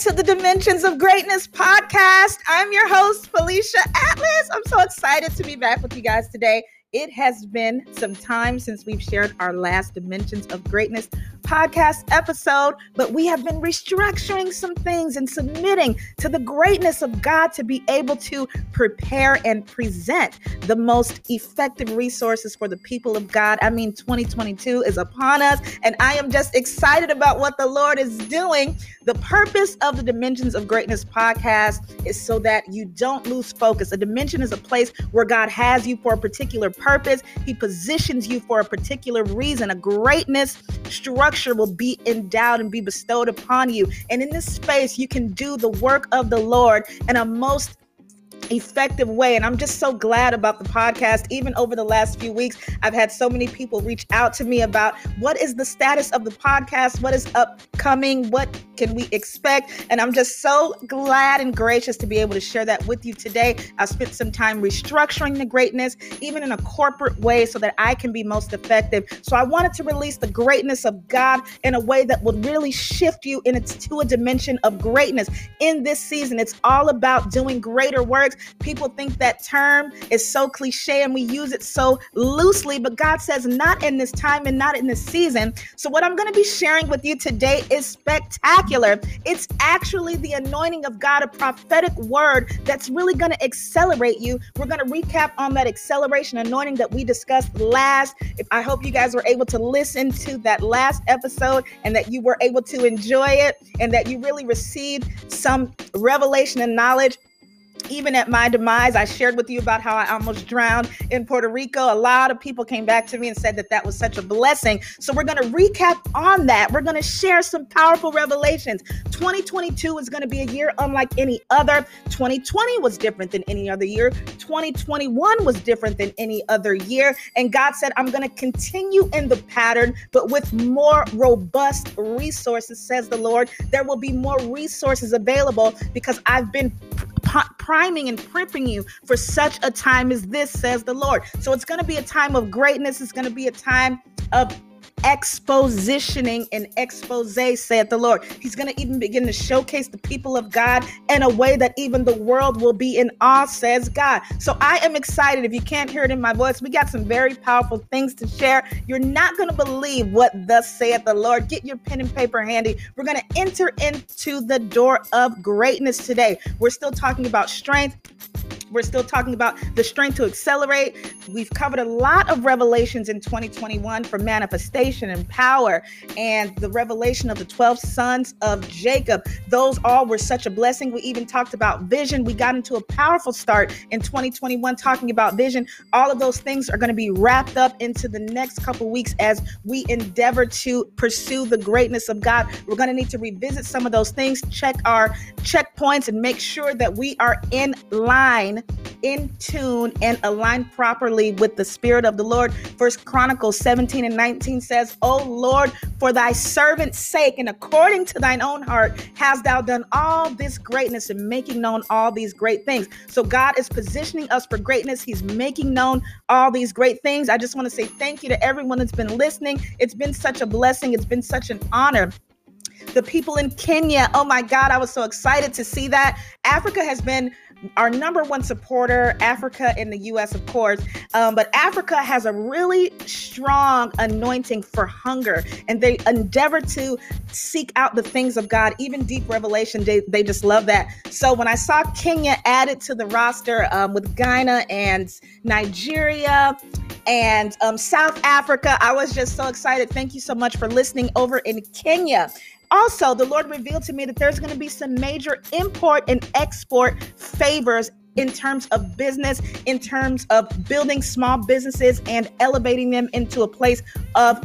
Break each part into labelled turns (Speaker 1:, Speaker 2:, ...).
Speaker 1: To the Dimensions of Greatness podcast. I'm your host, Felicia Atlas. I'm so excited to be back with you guys today. It has been some time since we've shared our last Dimensions of Greatness podcast episode, but we have been restructuring some things and submitting to the greatness of God to be able to prepare and present the most effective resources for the people of God. I mean, 2022 is upon us, and I am just excited about what the Lord is doing. The purpose of the Dimensions of Greatness podcast is so that you don't lose focus. A dimension is a place where God has you for a particular purpose, He positions you for a particular reason, a greatness structure will be endowed and be bestowed upon you. And in this space, you can do the work of the Lord in a most effective way. And I'm just so glad about the podcast. Even over the last few weeks, I've had so many people reach out to me about what is the status of the podcast, what is upcoming, what can we expect. And I'm just so glad and gracious to be able to share that with you today. I spent some time restructuring the greatness, even in a corporate way, so that I can be most effective. So I wanted to release the greatness of God in a way that would really shift you into a dimension of greatness. In this season, it's all about doing greater works People think that term is so cliche and we use it so loosely, but God says, not in this time and not in this season. So, what I'm going to be sharing with you today is spectacular. It's actually the anointing of God, a prophetic word that's really going to accelerate you. We're going to recap on that acceleration anointing that we discussed last. I hope you guys were able to listen to that last episode and that you were able to enjoy it and that you really received some revelation and knowledge even at my demise, I shared with you about how I almost drowned in Puerto Rico. A lot of people came back to me and said that that was such a blessing. So, we're going to recap on that. We're going to share some powerful revelations. 2022 is going to be a year unlike any other. 2020 was different than any other year. 2021 was different than any other year. And God said, I'm going to continue in the pattern, but with more robust resources, says the Lord. There will be more resources available because I've been priming and prepping you for such a time as this, says the Lord. So it's going to be a time of greatness. It's going to be a time of expositioning and expose, saith the Lord. He's going to even begin to showcase the people of God in a way that even the world will be in awe, says God. So I am excited. If you can't hear it in my voice, we got some very powerful things to share. You're not going to believe what thus saith the Lord. Get your pen and paper handy. We're going to enter into the door of greatness today. We're still talking about strength we're still talking about the strength to accelerate. We've covered a lot of revelations in 2021 for manifestation and power and the revelation of the 12 sons of Jacob. Those all were such a blessing. We even talked about vision. We got into a powerful start in 2021 talking about vision. All of those things are going to be wrapped up into the next couple weeks as we endeavor to pursue the greatness of God. We're going to need to revisit some of those things, check our checkpoints, and make sure that we are in line in tune and aligned properly with the spirit of the Lord. First Chronicles 17 and 19 says, "O Lord, for thy servant's sake and according to thine own heart hast thou done all this greatness and making known all these great things." So God is positioning us for greatness. He's making known all these great things. I just want to say thank you to everyone that's been listening. It's been such a blessing. It's been such an honor the people in Kenya. Oh my God, I was so excited to see that. Africa has been our number one supporter, Africa in the US, of course. Um, but Africa has a really strong anointing for hunger, and they endeavor to seek out the things of God, even deep revelation. They, they just love that. So when I saw Kenya added to the roster um, with Ghana and Nigeria, and um, South Africa. I was just so excited. Thank you so much for listening over in Kenya. Also, the Lord revealed to me that there's going to be some major import and export favors in terms of business, in terms of building small businesses and elevating them into a place of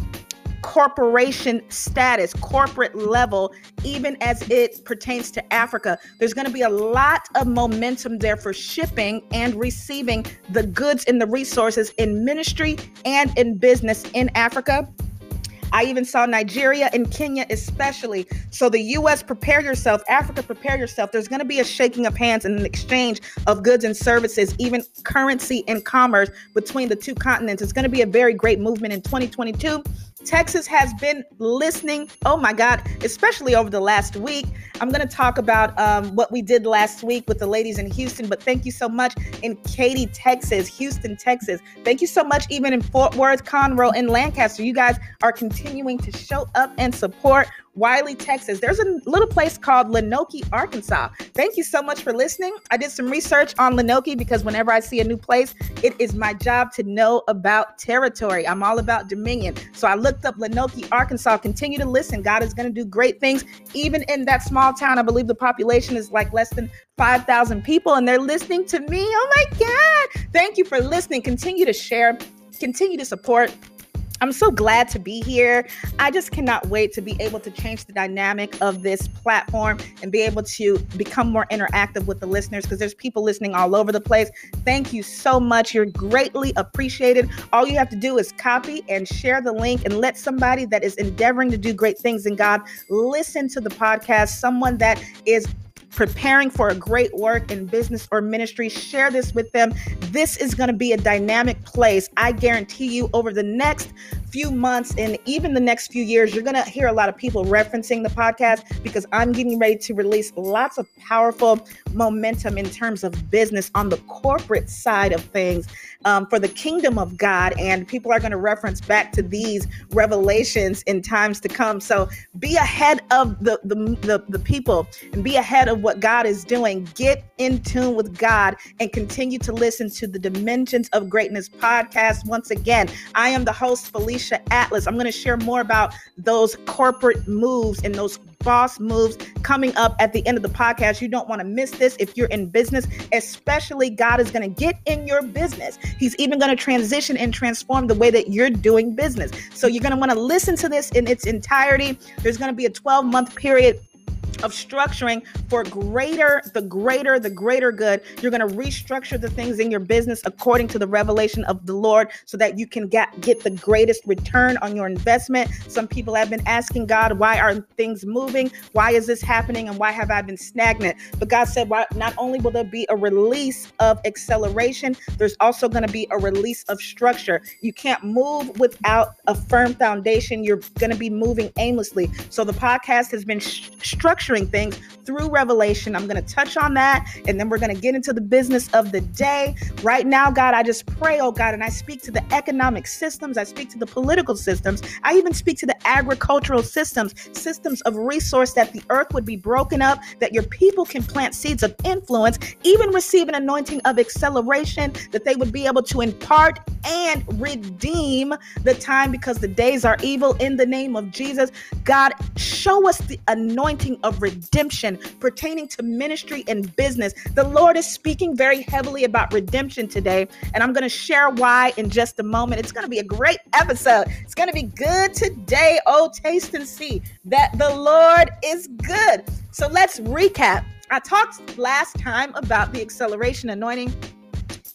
Speaker 1: corporation status, corporate level, even as it pertains to Africa. There's going to be a lot of momentum there for shipping and receiving the goods and the resources in ministry and in business in Africa. I even saw Nigeria and Kenya, especially. So, the US, prepare yourself. Africa, prepare yourself. There's going to be a shaking of hands and an exchange of goods and services, even currency and commerce between the two continents. It's going to be a very great movement in 2022. Texas has been listening. Oh my God, especially over the last week. I'm going to talk about um, what we did last week with the ladies in Houston, but thank you so much in Katy, Texas, Houston, Texas. Thank you so much, even in Fort Worth, Conroe, and Lancaster. You guys are continuing to show up and support. Wylie, Texas. There's a little place called Lonoke, Arkansas. Thank you so much for listening. I did some research on Lonoke because whenever I see a new place, it is my job to know about territory. I'm all about dominion. So I looked up Lonoke, Arkansas. Continue to listen. God is going to do great things, even in that small town. I believe the population is like less than 5,000 people, and they're listening to me. Oh my God. Thank you for listening. Continue to share, continue to support. I'm so glad to be here. I just cannot wait to be able to change the dynamic of this platform and be able to become more interactive with the listeners because there's people listening all over the place. Thank you so much. You're greatly appreciated. All you have to do is copy and share the link and let somebody that is endeavoring to do great things in God listen to the podcast, someone that is preparing for a great work in business or ministry, share this with them. This is going to be a dynamic place. I guarantee you, over the next few months and even the next few years, you're going to hear a lot of people referencing the podcast because I'm getting ready to release lots of powerful momentum in terms of business on the corporate side of things um, for the kingdom of God. And people are going to reference back to these revelations in times to come. So be ahead of the, the, the, the people and be ahead of what God is doing. Get in tune with God and continue to listen to the Dimensions of Greatness podcast. Once again, I am the host, Felicia. Atlas. I'm going to share more about those corporate moves and those boss moves coming up at the end of the podcast. You don't want to miss this if you're in business, especially God is going to get in your business. He's even going to transition and transform the way that you're doing business. So you're going to want to listen to this in its entirety. There's going to be a 12 month period of structuring for greater, the greater, the greater good. You're going to restructure the things in your business according to the revelation of the Lord so that you can get, get the greatest return on your investment. Some people have been asking God, why are things moving? Why is this happening? And why have I been stagnant? But God said, why, not only will there be a release of acceleration, there's also going to be a release of structure. You can't move without a firm foundation. You're going to be moving aimlessly. So the podcast has been sh- structured things through revelation. I'm going to touch on that and then we're going to get into the business of the day. Right now, God, I just pray, oh God, and I speak to the economic systems, I speak to the political systems, I even speak to the agricultural systems, systems of resource that the earth would be broken up, that your people can plant seeds of influence, even receive an anointing of acceleration, that they would be able to impart and redeem the time because the days are evil in the name of Jesus. God, show us the anointing of redemption pertaining to ministry and business. The Lord is speaking very heavily about redemption today, and I'm going to share why in just a moment. It's going to be a great episode. It's going to be good today. Oh, taste and see that the Lord is good. So let's recap. I talked last time about the acceleration anointing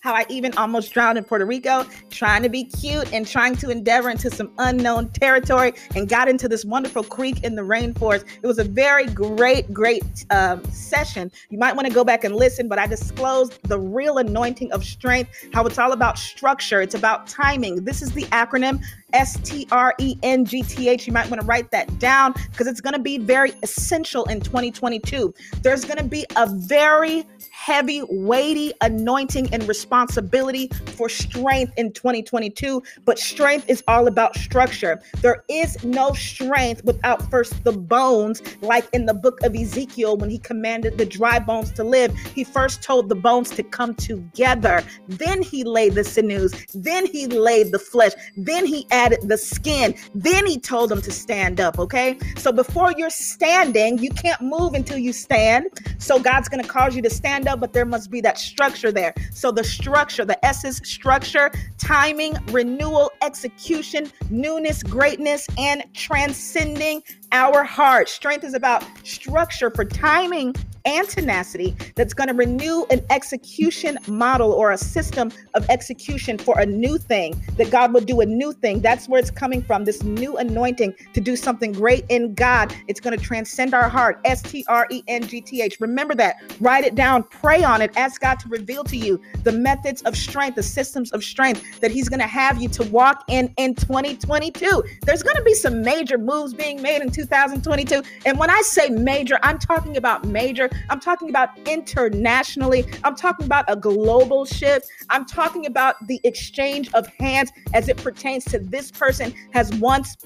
Speaker 1: how I even almost drowned in Puerto Rico, trying to be cute and trying to endeavor into some unknown territory and got into this wonderful creek in the rainforest. It was a very great, great um, session. You might want to go back and listen, but I disclosed the real anointing of strength, how it's all about structure, it's about timing. This is the acronym S T R E N G T H. You might want to write that down because it's going to be very essential in 2022. There's going to be a very heavy, weighty anointing and responsibility for strength in 2022. But strength is all about structure. There is no strength without first the bones, like in the book of Ezekiel when he commanded the dry bones to live. He first told the bones to come together. Then he laid the sinews. Then he laid the flesh. Then he added the skin. Then he told them to stand up. Okay. So before you're standing, you can't move until you stand. So God's going to cause you to stand up, but there must be that structure there. So the structure, the S's structure, timing, renewal, execution, newness, greatness, and transcending our heart. Strength is about structure for timing and tenacity that's going to renew an execution model or a system of execution for a new thing, that God will do a new thing. That's where it's coming from this new anointing to do something great in God. It's going to transcend our heart. S T R E N G T H. Remember that. Write it down. Pray on it. Ask God to reveal to you the methods of strength, the systems of strength that He's going to have you to walk in in 2022. There's going to be some major moves being made in 2022. And when I say major, I'm talking about major. I'm talking about internationally. I'm talking about a global shift. I'm talking about the exchange of hands as it pertains to this person has once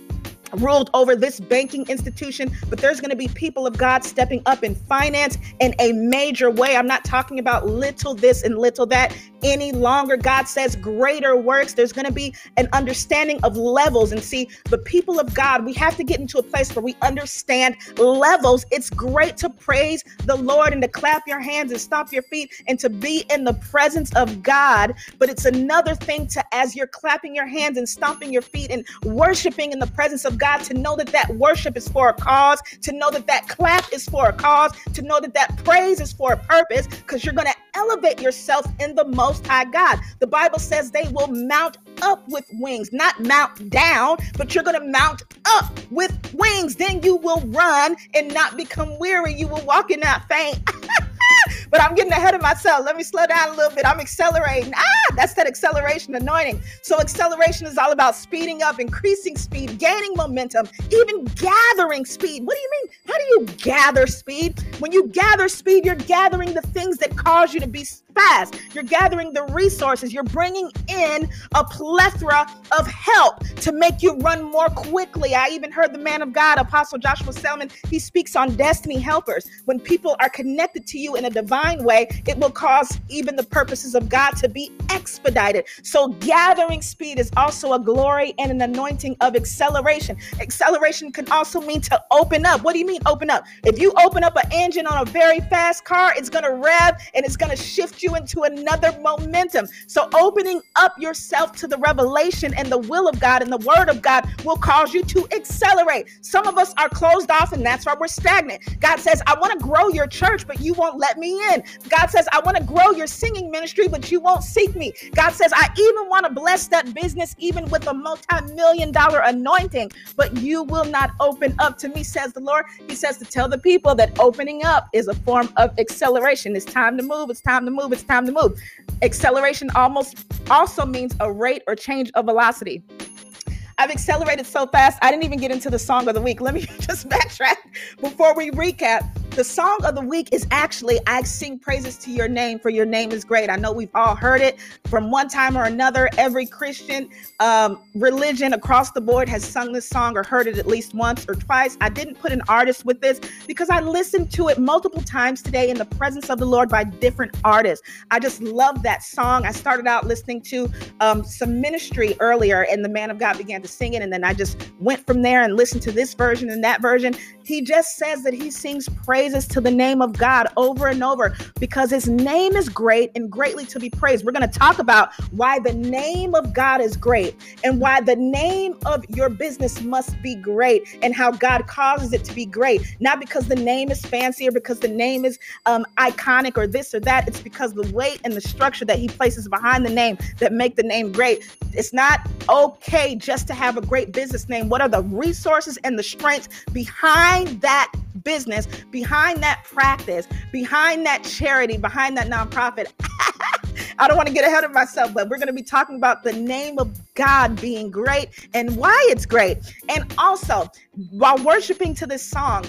Speaker 1: ruled over this banking institution, but there's going to be people of God stepping up in finance in a major way. I'm not talking about little this and little that any longer. God says greater works. There's going to be an understanding of levels. And see, the people of God, we have to get into a place where we understand levels. It's great to praise the Lord and to clap your hands and stomp your feet and to be in the presence of God. But it's another thing to, as you're clapping your hands and stomping your feet and worshiping in the presence of God to know that that worship is for a cause, to know that that clap is for a cause, to know that that praise is for a purpose, because you're going to elevate yourself in the Most High God. The Bible says they will mount up with wings, not mount down, but you're going to mount up with wings. Then you will run and not become weary. You will walk and not faint. but I'm getting ahead of myself. Let me slow down a little bit. I'm accelerating. Ah, that's that acceleration anointing. So, acceleration is all about speeding up, increasing speed, gaining momentum, even gathering speed. What do you mean? How do you gather speed? When you gather speed, you're gathering the things that cause you to be fast. You're gathering the resources. You're bringing in a plethora of help to make you run more quickly. I even heard the man of God, Apostle Joshua Selman, he speaks on destiny helpers. When people are connected to you in a divine way, it will cause even the purposes of God to be expedited. So, gathering speed is also a glory and an anointing of acceleration. Acceleration can also mean to open up. What do you mean, open up? If you open up an engine on a very fast car, it's going to rev and it's going to shift you into another momentum. So, opening up yourself to the revelation and the will of God and the word of God will cause you to accelerate. Some of us are closed off, and that's why we're stagnant. God says, I want to grow your church, but you won't let me in. God says, I want to grow your singing ministry, but you won't seek me. God says, I even want to bless that business, even with a multi million dollar anointing, but you will not open up to me, says the Lord. He says to tell the people that opening up is a form of acceleration. It's time to move. It's time to move. It's time to move. Acceleration almost also means a rate or change of velocity. I've accelerated so fast, I didn't even get into the song of the week. Let me just backtrack before we recap. The song of the week is actually I Sing Praises to Your Name, for Your Name is Great. I know we've all heard it from one time or another. Every Christian um, religion across the board has sung this song or heard it at least once or twice. I didn't put an artist with this because I listened to it multiple times today in the presence of the Lord by different artists. I just love that song. I started out listening to um, some ministry earlier, and the man of God began to sing it. And then I just went from there and listened to this version and that version. He just says that he sings praises to the name of God over and over because his name is great and greatly to be praised. We're going to talk about why the name of God is great and why the name of your business must be great and how God causes it to be great. Not because the name is fancy or because the name is um, iconic or this or that. It's because the weight and the structure that he places behind the name that make the name great. It's not okay just to have a great business name. What are the resources and the strengths behind behind that business, behind that practice, behind that charity, behind that nonprofit. I don't want to get ahead of myself, but we're going to be talking about the name of God being great and why it's great. And also, while worshiping to this song,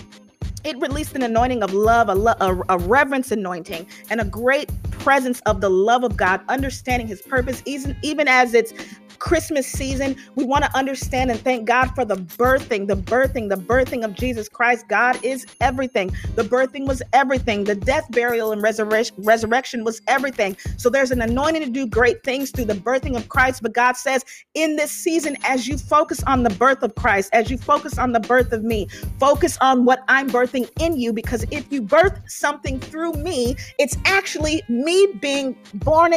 Speaker 1: it released an anointing of love, a, lo- a, a, reverence anointing, and a great presence of the love of God, understanding his purpose, even, even as it's Christmas season, we want to understand and thank God for the birthing, the birthing, the birthing of Jesus Christ. God is everything. The birthing was everything. The death, burial, and resurrection, resurrection was everything. So there's an anointing to do great things through the birthing of Christ. But God says, in this season, as you focus on the birth of Christ, as you focus on the birth of me, focus on what I'm birthing in you. Because if you birth something through me, it's actually me being born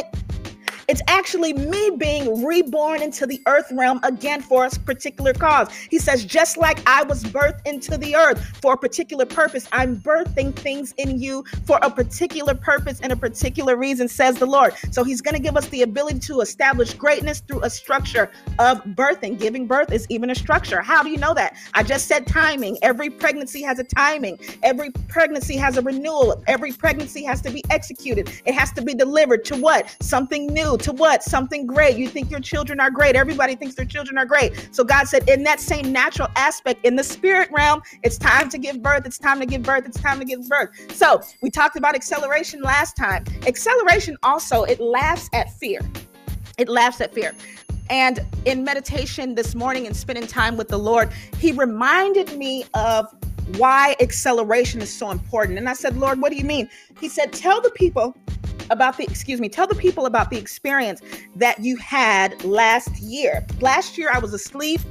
Speaker 1: It's actually me being reborn into the earth realm again for a particular cause. He says, just like I was birthed into the earth for a particular purpose, I'm birthing things in you for a particular purpose and a particular reason, says the Lord. So he's going to give us the ability to establish greatness through a structure of birthing. Giving birth is even a structure. How do you know that? I just said timing. Every pregnancy has a timing. Every pregnancy has a renewal. Every pregnancy has to be executed. It has to be delivered to what? Something new. To what? Something great. You think your children are great. Everybody thinks their children are great. So God said, in that same natural aspect, in the spirit realm, it's time to give birth. It's time to give birth. It's time to give birth. So we talked about acceleration last time. Acceleration also, it laughs at fear. It laughs at fear. And in meditation this morning and spending time with the Lord, He reminded me of why acceleration is so important. And I said, Lord, what do you mean? He said, Tell the people about the, excuse me, tell the people about the experience that you had last year. Last year, I was asleep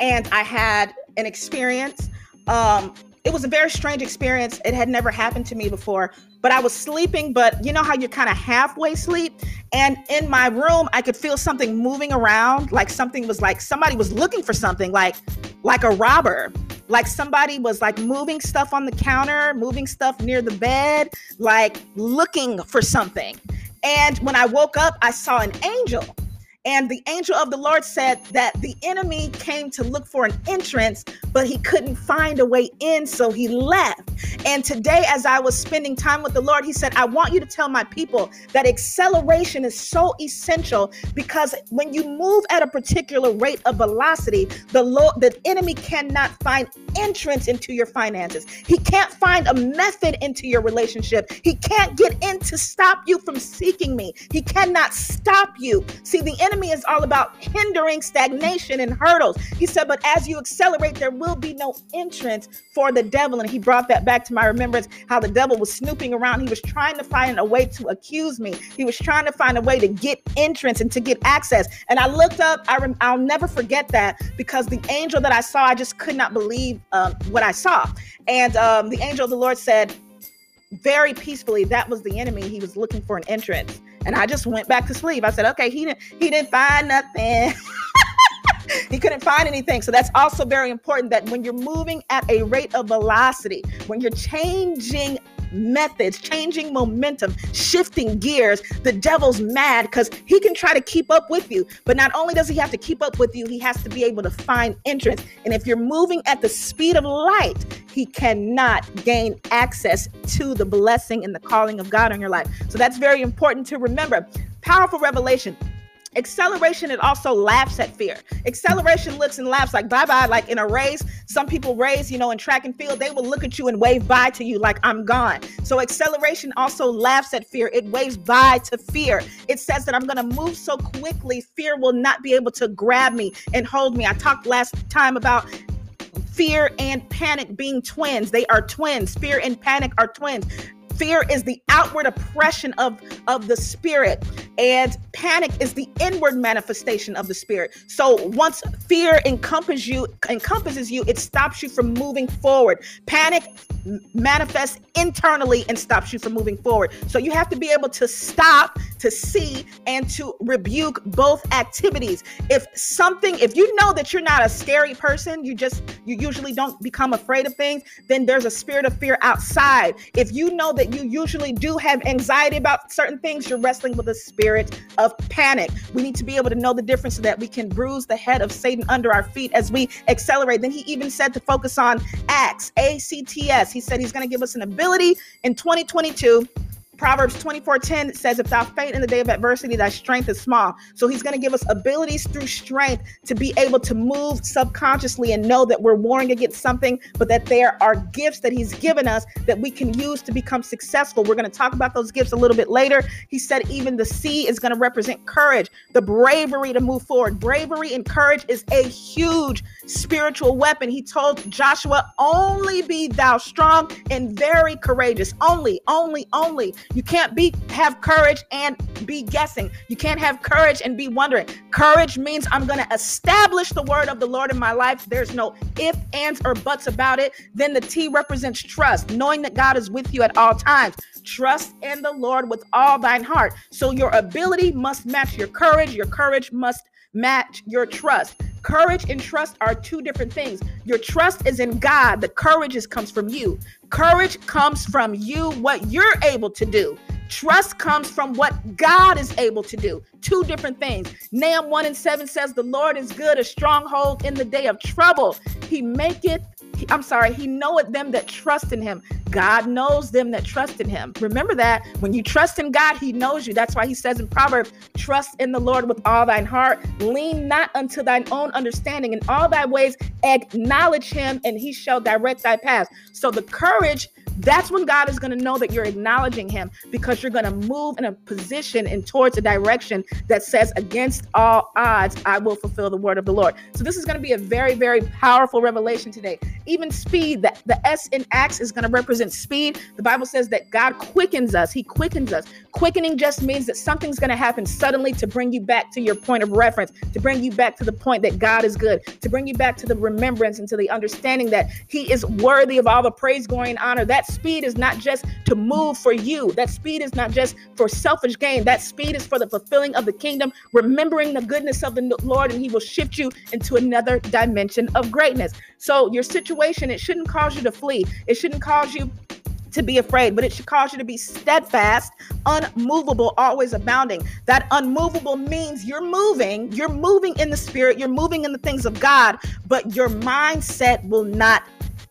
Speaker 1: and I had an experience. Um, it was a very strange experience. It had never happened to me before but I was sleeping, but you know how you're kind of halfway sleep? And in my room, I could feel something moving around, like something was like somebody was looking for something, like like a robber. Like somebody was like moving stuff on the counter, moving stuff near the bed, like looking for something. And when I woke up, I saw an angel and the angel of the Lord said that the enemy came to look for an entrance, but he couldn't find a way in, so he left. And today, as I was spending time with the Lord, he said, I want you to tell my people that acceleration is so essential because when you move at a particular rate of velocity, the the enemy cannot find entrance into your finances. He can't find a method into your relationship. He can't get in to stop you from seeking me. He cannot stop you. See, the enemy is all about hindering stagnation and hurdles. He said, but as you accelerate, there will be no entrance for the devil. And he brought that back to my remembrance how the devil was snooping around. He was trying to find a way to accuse me. He was trying to find a way to get entrance and to get access. And I looked up, I rem- I'll never forget that because the angel that I saw, I just could not believe um, what I saw. And um, the angel of the Lord said, very peacefully, that was the enemy. He was looking for an entrance. And I just went back to sleep. I said, okay, he didn't he didn't find nothing. he couldn't find anything. So that's also very important that when you're moving at a rate of velocity, when you're changing methods, changing momentum, shifting gears, the devil's mad because he can try to keep up with you. But not only does he have to keep up with you, he has to be able to find entrance. And if you're moving at the speed of light, he cannot gain access to the blessing and the calling of God on your life. So that's very important to remember. Powerful revelation. Acceleration, it also laughs at fear. Acceleration looks and laughs like bye bye. Like in a race, some people race, you know, in track and field, they will look at you and wave bye to you like I'm gone. So acceleration also laughs at fear. It waves bye to fear. It says that I'm going to move so quickly, fear will not be able to grab me and hold me. I talked last time about fear and panic being twins. They are twins. Fear and panic are twins. Fear is the outward oppression of, of the spirit, and panic is the inward manifestation of the spirit. So once fear encompasses you, encompasses you, it stops you from moving forward. Panic manifests internally and stops you from moving forward. So you have to be able to stop, to see, and to rebuke both activities. If something, if you know that you're not a scary person, you just you usually don't become afraid of things, then there's a spirit of fear outside. If you know that you usually do have anxiety about certain things, you're wrestling with a spirit of panic. We need to be able to know the difference so that we can bruise the head of Satan under our feet as we accelerate. Then he even said to focus on acts, A C T S. He said he's going to give us an ability in 2022 Proverbs 24:10 says, If thou faint in the day of adversity, thy strength is small. So he's going to give us abilities through strength to be able to move subconsciously and know that we're warring against something, but that there are gifts that he's given us that we can use to become successful. We're going to talk about those gifts a little bit later. He said, even the sea is going to represent courage, the bravery to move forward. Bravery and courage is a huge spiritual weapon. He told Joshua, Only be thou strong and very courageous. Only, only, only. You can't be have courage and be guessing. You can't have courage and be wondering. Courage means I'm going to establish the word of the Lord in my life. There's no if, ands, or buts about it. Then the T represents trust, knowing that God is with you at all times. Trust in the Lord with all thine heart. So your ability must match your courage. Your courage must match your trust. Courage and trust are two different things. Your trust is in God, the courage is, comes from you. Courage comes from you, what you're able to do. Trust comes from what God is able to do. Two different things. Nahum 1 and 7 says, The Lord is good, a stronghold in the day of trouble. He maketh I'm sorry, he knoweth them that trust in him. God knows them that trust in him. Remember that when you trust in God, he knows you. That's why he says in Proverbs, trust in the Lord with all thine heart, lean not unto thine own understanding. In all thy ways, acknowledge him, and he shall direct thy path. So the courage that's when God is going to know that you're acknowledging Him because you're going to move in a position and towards a direction that says, against all odds, I will fulfill the word of the Lord. So, this is going to be a very, very powerful revelation today. Even speed, that the S in Acts is going to represent speed. The Bible says that God quickens us, He quickens us. Quickening just means that something's going to happen suddenly to bring you back to your point of reference, to bring you back to the point that God is good, to bring you back to the remembrance and to the understanding that He is worthy of all the praise, glory, and honor. That speed is not just to move for you. That speed is not just for selfish gain. That speed is for the fulfilling of the kingdom, remembering the goodness of the Lord, and He will shift you into another dimension of greatness. So, your situation, it shouldn't cause you to flee. It shouldn't cause you to be afraid, but it should cause you to be steadfast, unmovable, always abounding. That unmovable means you're moving, you're moving in the spirit, you're moving in the things of God, but your mindset will not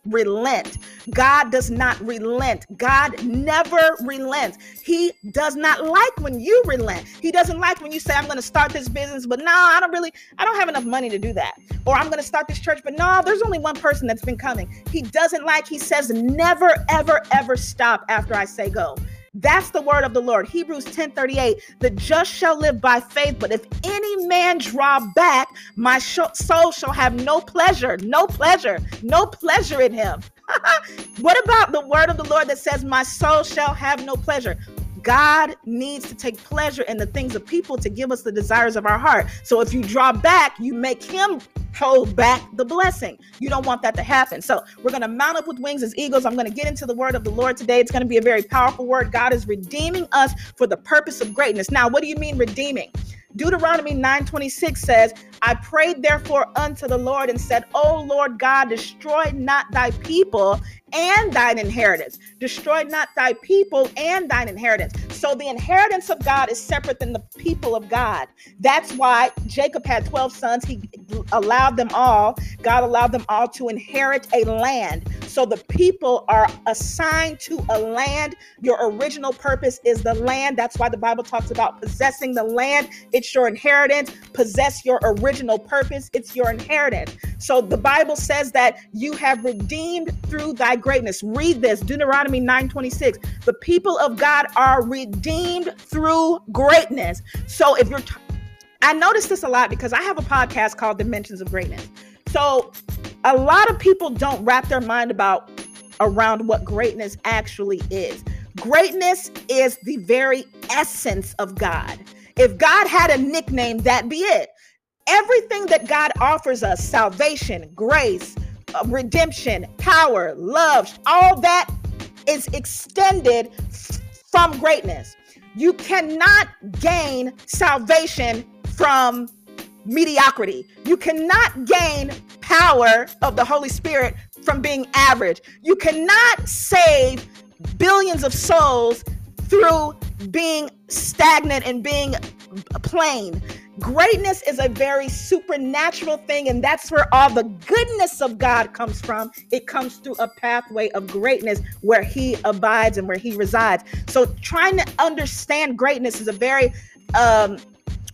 Speaker 1: relent. God does not relent. God never relents. He does not like when you relent. He doesn't like when you say, I'm going to start this business, but no, I don't really, I don't have enough money to do that. Or I'm going to start this church, but no, there's only one person that's been coming. He doesn't like, he says, never, ever, ever stop after I say go. That's the word of the Lord. Hebrews 10 38. The just shall live by faith, but if any man draw back, my soul shall have no pleasure, no pleasure, no pleasure in him. what about the word of the Lord that says, My soul shall have no pleasure? God needs to take pleasure in the things of people to give us the desires of our heart. So if you draw back, you make him hold back the blessing. You don't want that to happen. So we're going to mount up with wings as eagles. I'm going to get into the word of the Lord today. It's going to be a very powerful word. God is redeeming us for the purpose of greatness. Now, what do you mean redeeming? Deuteronomy 9:26 says, I prayed therefore unto the Lord and said, O Lord God, destroy not thy people and thine inheritance. Destroy not thy people and thine inheritance. So the inheritance of God is separate than the people of God. That's why Jacob had 12 sons. He allowed them all, God allowed them all to inherit a land. So the people are assigned to a land. Your original purpose is the land. That's why the Bible talks about possessing the land. It's your inheritance. Possess your original purpose. It's your inheritance. So the Bible says that you have redeemed through thy greatness. Read this Deuteronomy 9:26. The people of God are redeemed through greatness. So if you're t- I notice this a lot because I have a podcast called Dimensions of Greatness. So a lot of people don't wrap their mind about around what greatness actually is. Greatness is the very essence of God. If God had a nickname, that be it. Everything that God offers us salvation, grace, uh, redemption, power, love, all that is extended from greatness. You cannot gain salvation from mediocrity. You cannot gain power of the Holy Spirit from being average. You cannot save billions of souls through being stagnant and being plain. Greatness is a very supernatural thing, and that's where all the goodness of God comes from. It comes through a pathway of greatness where He abides and where He resides. So, trying to understand greatness is a very um,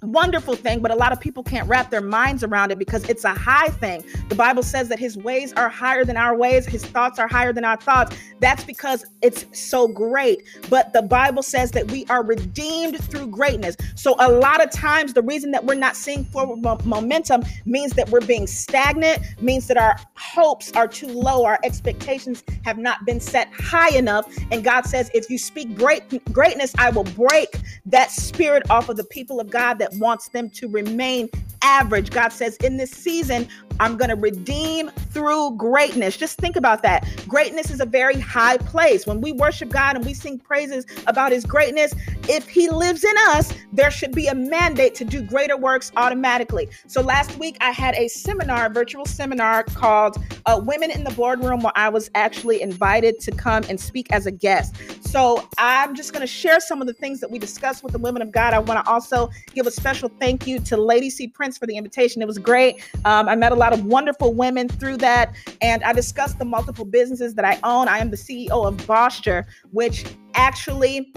Speaker 1: wonderful thing, but a lot of people can't wrap their minds around it because it's a high thing. The Bible says that his ways are higher than our ways, his thoughts are higher than our thoughts. That's because it's so great. But the Bible says that we are redeemed through greatness. So a lot of times, the reason that we're not seeing forward mo- momentum means that we're being stagnant, means that our hopes are too low, our expectations have not been set high enough. And God says, if you speak great greatness, I will break that spirit off of the people of God that wants them to remain average. God says, in this season, I'm going to redeem through greatness. Just think about that. Greatness is a very high place. When we worship God and we sing praises about his greatness, if he lives in us, there should be a mandate to do greater works automatically. So last week, I had a seminar, a virtual seminar called uh, Women in the Boardroom, where I was actually invited to come and speak as a guest. So I'm just going to share some of the things that we discussed with the women of God. I want to also give a special thank you to Lady C. Prince for the invitation. It was great. Um, I met a lot of wonderful women through that, and I discussed the multiple businesses that I own. I am the CEO of Bosture, which actually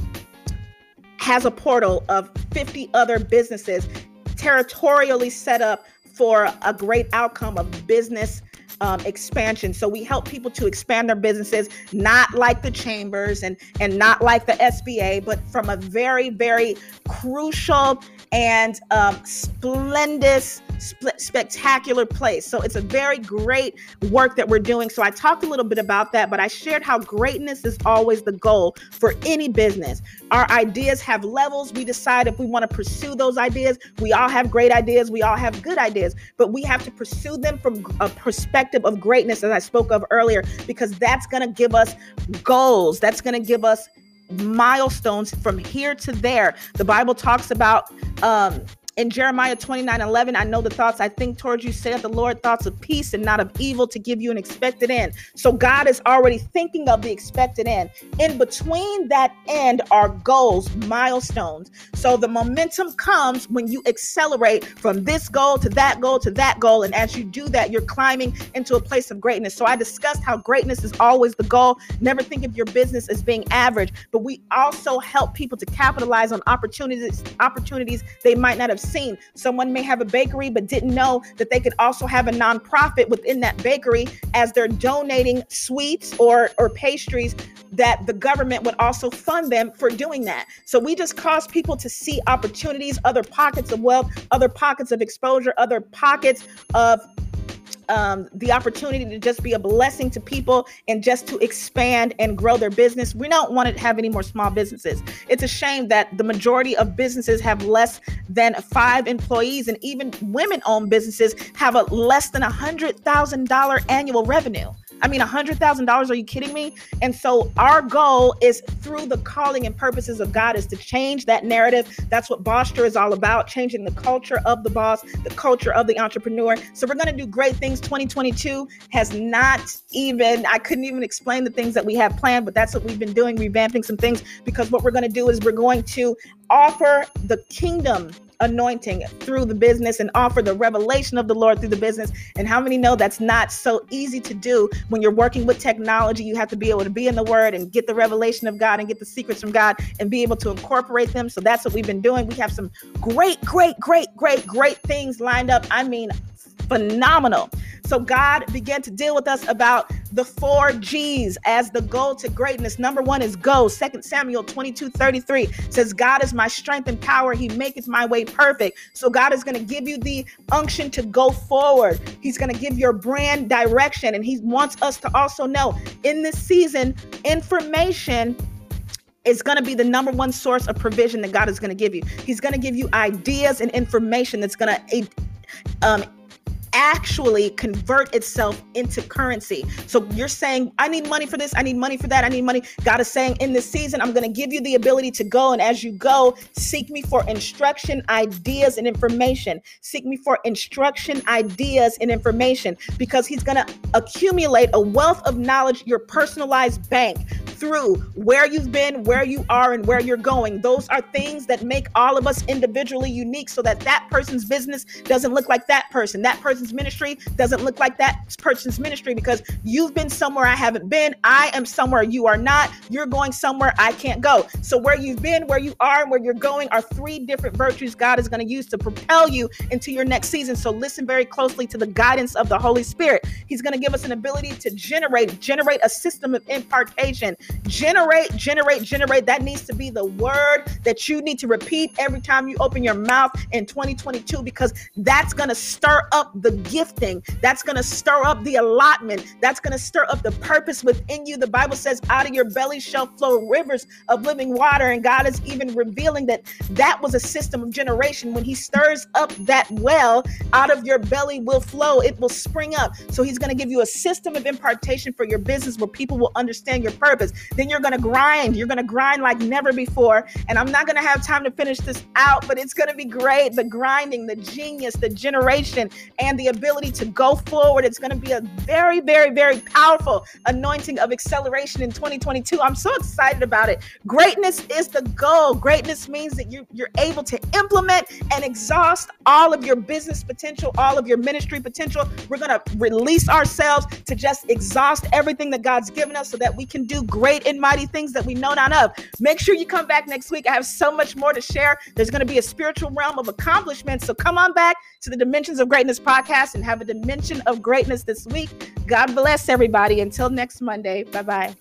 Speaker 1: has a portal of 50 other businesses territorially set up for a great outcome of business um, expansion. So we help people to expand their businesses, not like the chambers and and not like the SBA, but from a very very crucial and um, splendid spectacular place. So it's a very great work that we're doing. So I talked a little bit about that, but I shared how greatness is always the goal for any business. Our ideas have levels. We decide if we want to pursue those ideas. We all have great ideas. We all have good ideas, but we have to pursue them from a perspective of greatness, as I spoke of earlier, because that's going to give us goals. That's going to give us milestones from here to there. The Bible talks about um, in Jeremiah 29 11, I know the thoughts I think towards you, said the Lord, thoughts of peace and not of evil to give you an expected end. So God is already thinking of the expected end. In between that end are goals, milestones. So the momentum comes when you accelerate from this goal to that goal to that goal. And as you do that, you're climbing into a place of greatness. So I discussed how greatness is always the goal. Never think of your business as being average, but we also help people to capitalize on opportunities, opportunities they might not have seen. Someone may have a bakery but didn't know that they could also have a nonprofit within that bakery as they're donating sweets or or pastries that the government would also fund them for doing that. So we just cause people to see opportunities, other pockets of wealth, other pockets of exposure, other pockets of um, the opportunity to just be a blessing to people and just to expand and grow their business. We don't want to have any more small businesses. It's a shame that the majority of businesses have less than five employees, and even women owned businesses have a less than a $100,000 annual revenue. I mean, $100,000, are you kidding me? And so our goal is through the calling and purposes of God is to change that narrative. That's what Bosture is all about, changing the culture of the boss, the culture of the entrepreneur. So we're going to do great things. 2022 has not even, I couldn't even explain the things that we have planned, but that's what we've been doing, revamping some things because what we're going to do is we're going to offer the kingdom anointing through the business and offer the revelation of the Lord through the business. And how many know that's not so easy to do when you're working with technology? You have to be able to be in the word and get the revelation of God and get the secrets from God and be able to incorporate them. So that's what we've been doing. We have some great, great, great, great, great things lined up. I mean, phenomenal. So God began to deal with us about the four G's as the goal to greatness. Number one is go. Second Samuel 22 33 says, God is my strength and power. He maketh my way perfect. So God is going to give you the unction to go forward. He's going to give your brand direction. And He wants us to also know in this season, information is going to be the number one source of provision that God is going to give you. He's going to give you ideas and information that's going to um, actually convert itself into currency. So you're saying, I need money for this, I need money for that, I need money. God is saying, in this season, I'm going to give you the ability to go. And as you go, seek me for instruction, ideas, and information. Seek me for instruction, ideas, and information because He's going to accumulate a wealth of knowledge, your personalized bank through where you've been, where you are, and where you're going. Those are things that make all of us individually unique so that that person's business doesn't look like that person. That person's ministry doesn't look like that person's ministry because you've been somewhere I haven't been. I am somewhere you are not. You're going somewhere I can't go. So, where you've been, where you are, and where you're going are three different virtues God is going to use to propel you into your next season. So, listen very closely to the guidance of the Holy Spirit. He's going to give us an ability to generate, generate a system of impartation. Generate, generate, generate. That needs to be the word that you need to repeat every time you open your mouth in 2022 because that's going to stir up the gifting. That's going to stir up the allotment. That's going to stir up the purpose within you. The Bible says, out of your belly shall flow rivers of living water. And God is even revealing that that was a system of generation. When He stirs up that well, out of your belly will flow, it will spring up. So He's going to give you a system of impartation for your business where people will understand your purpose. Then you're going to grind. You're going to grind like never before. And I'm not going to have time to finish this out, but it's going to be great. The grinding, the genius, the generation, and the ability to go forward. It's going to be a very, very, very powerful anointing of acceleration in 2022. I'm so excited about it. Greatness is the goal. Greatness means that you, you're able to implement and exhaust all of your business potential, all of your ministry potential. We're going to release ourselves to just exhaust everything that God's given us so that we can do great and mighty things that we know not of. Make sure you come back next week. I have so much more to share. There's going to be a spiritual realm of accomplishment. So come on back to the Dimensions of Greatness podcast podcast and have a dimension of greatness this week. God bless everybody. Until next Monday. Bye bye.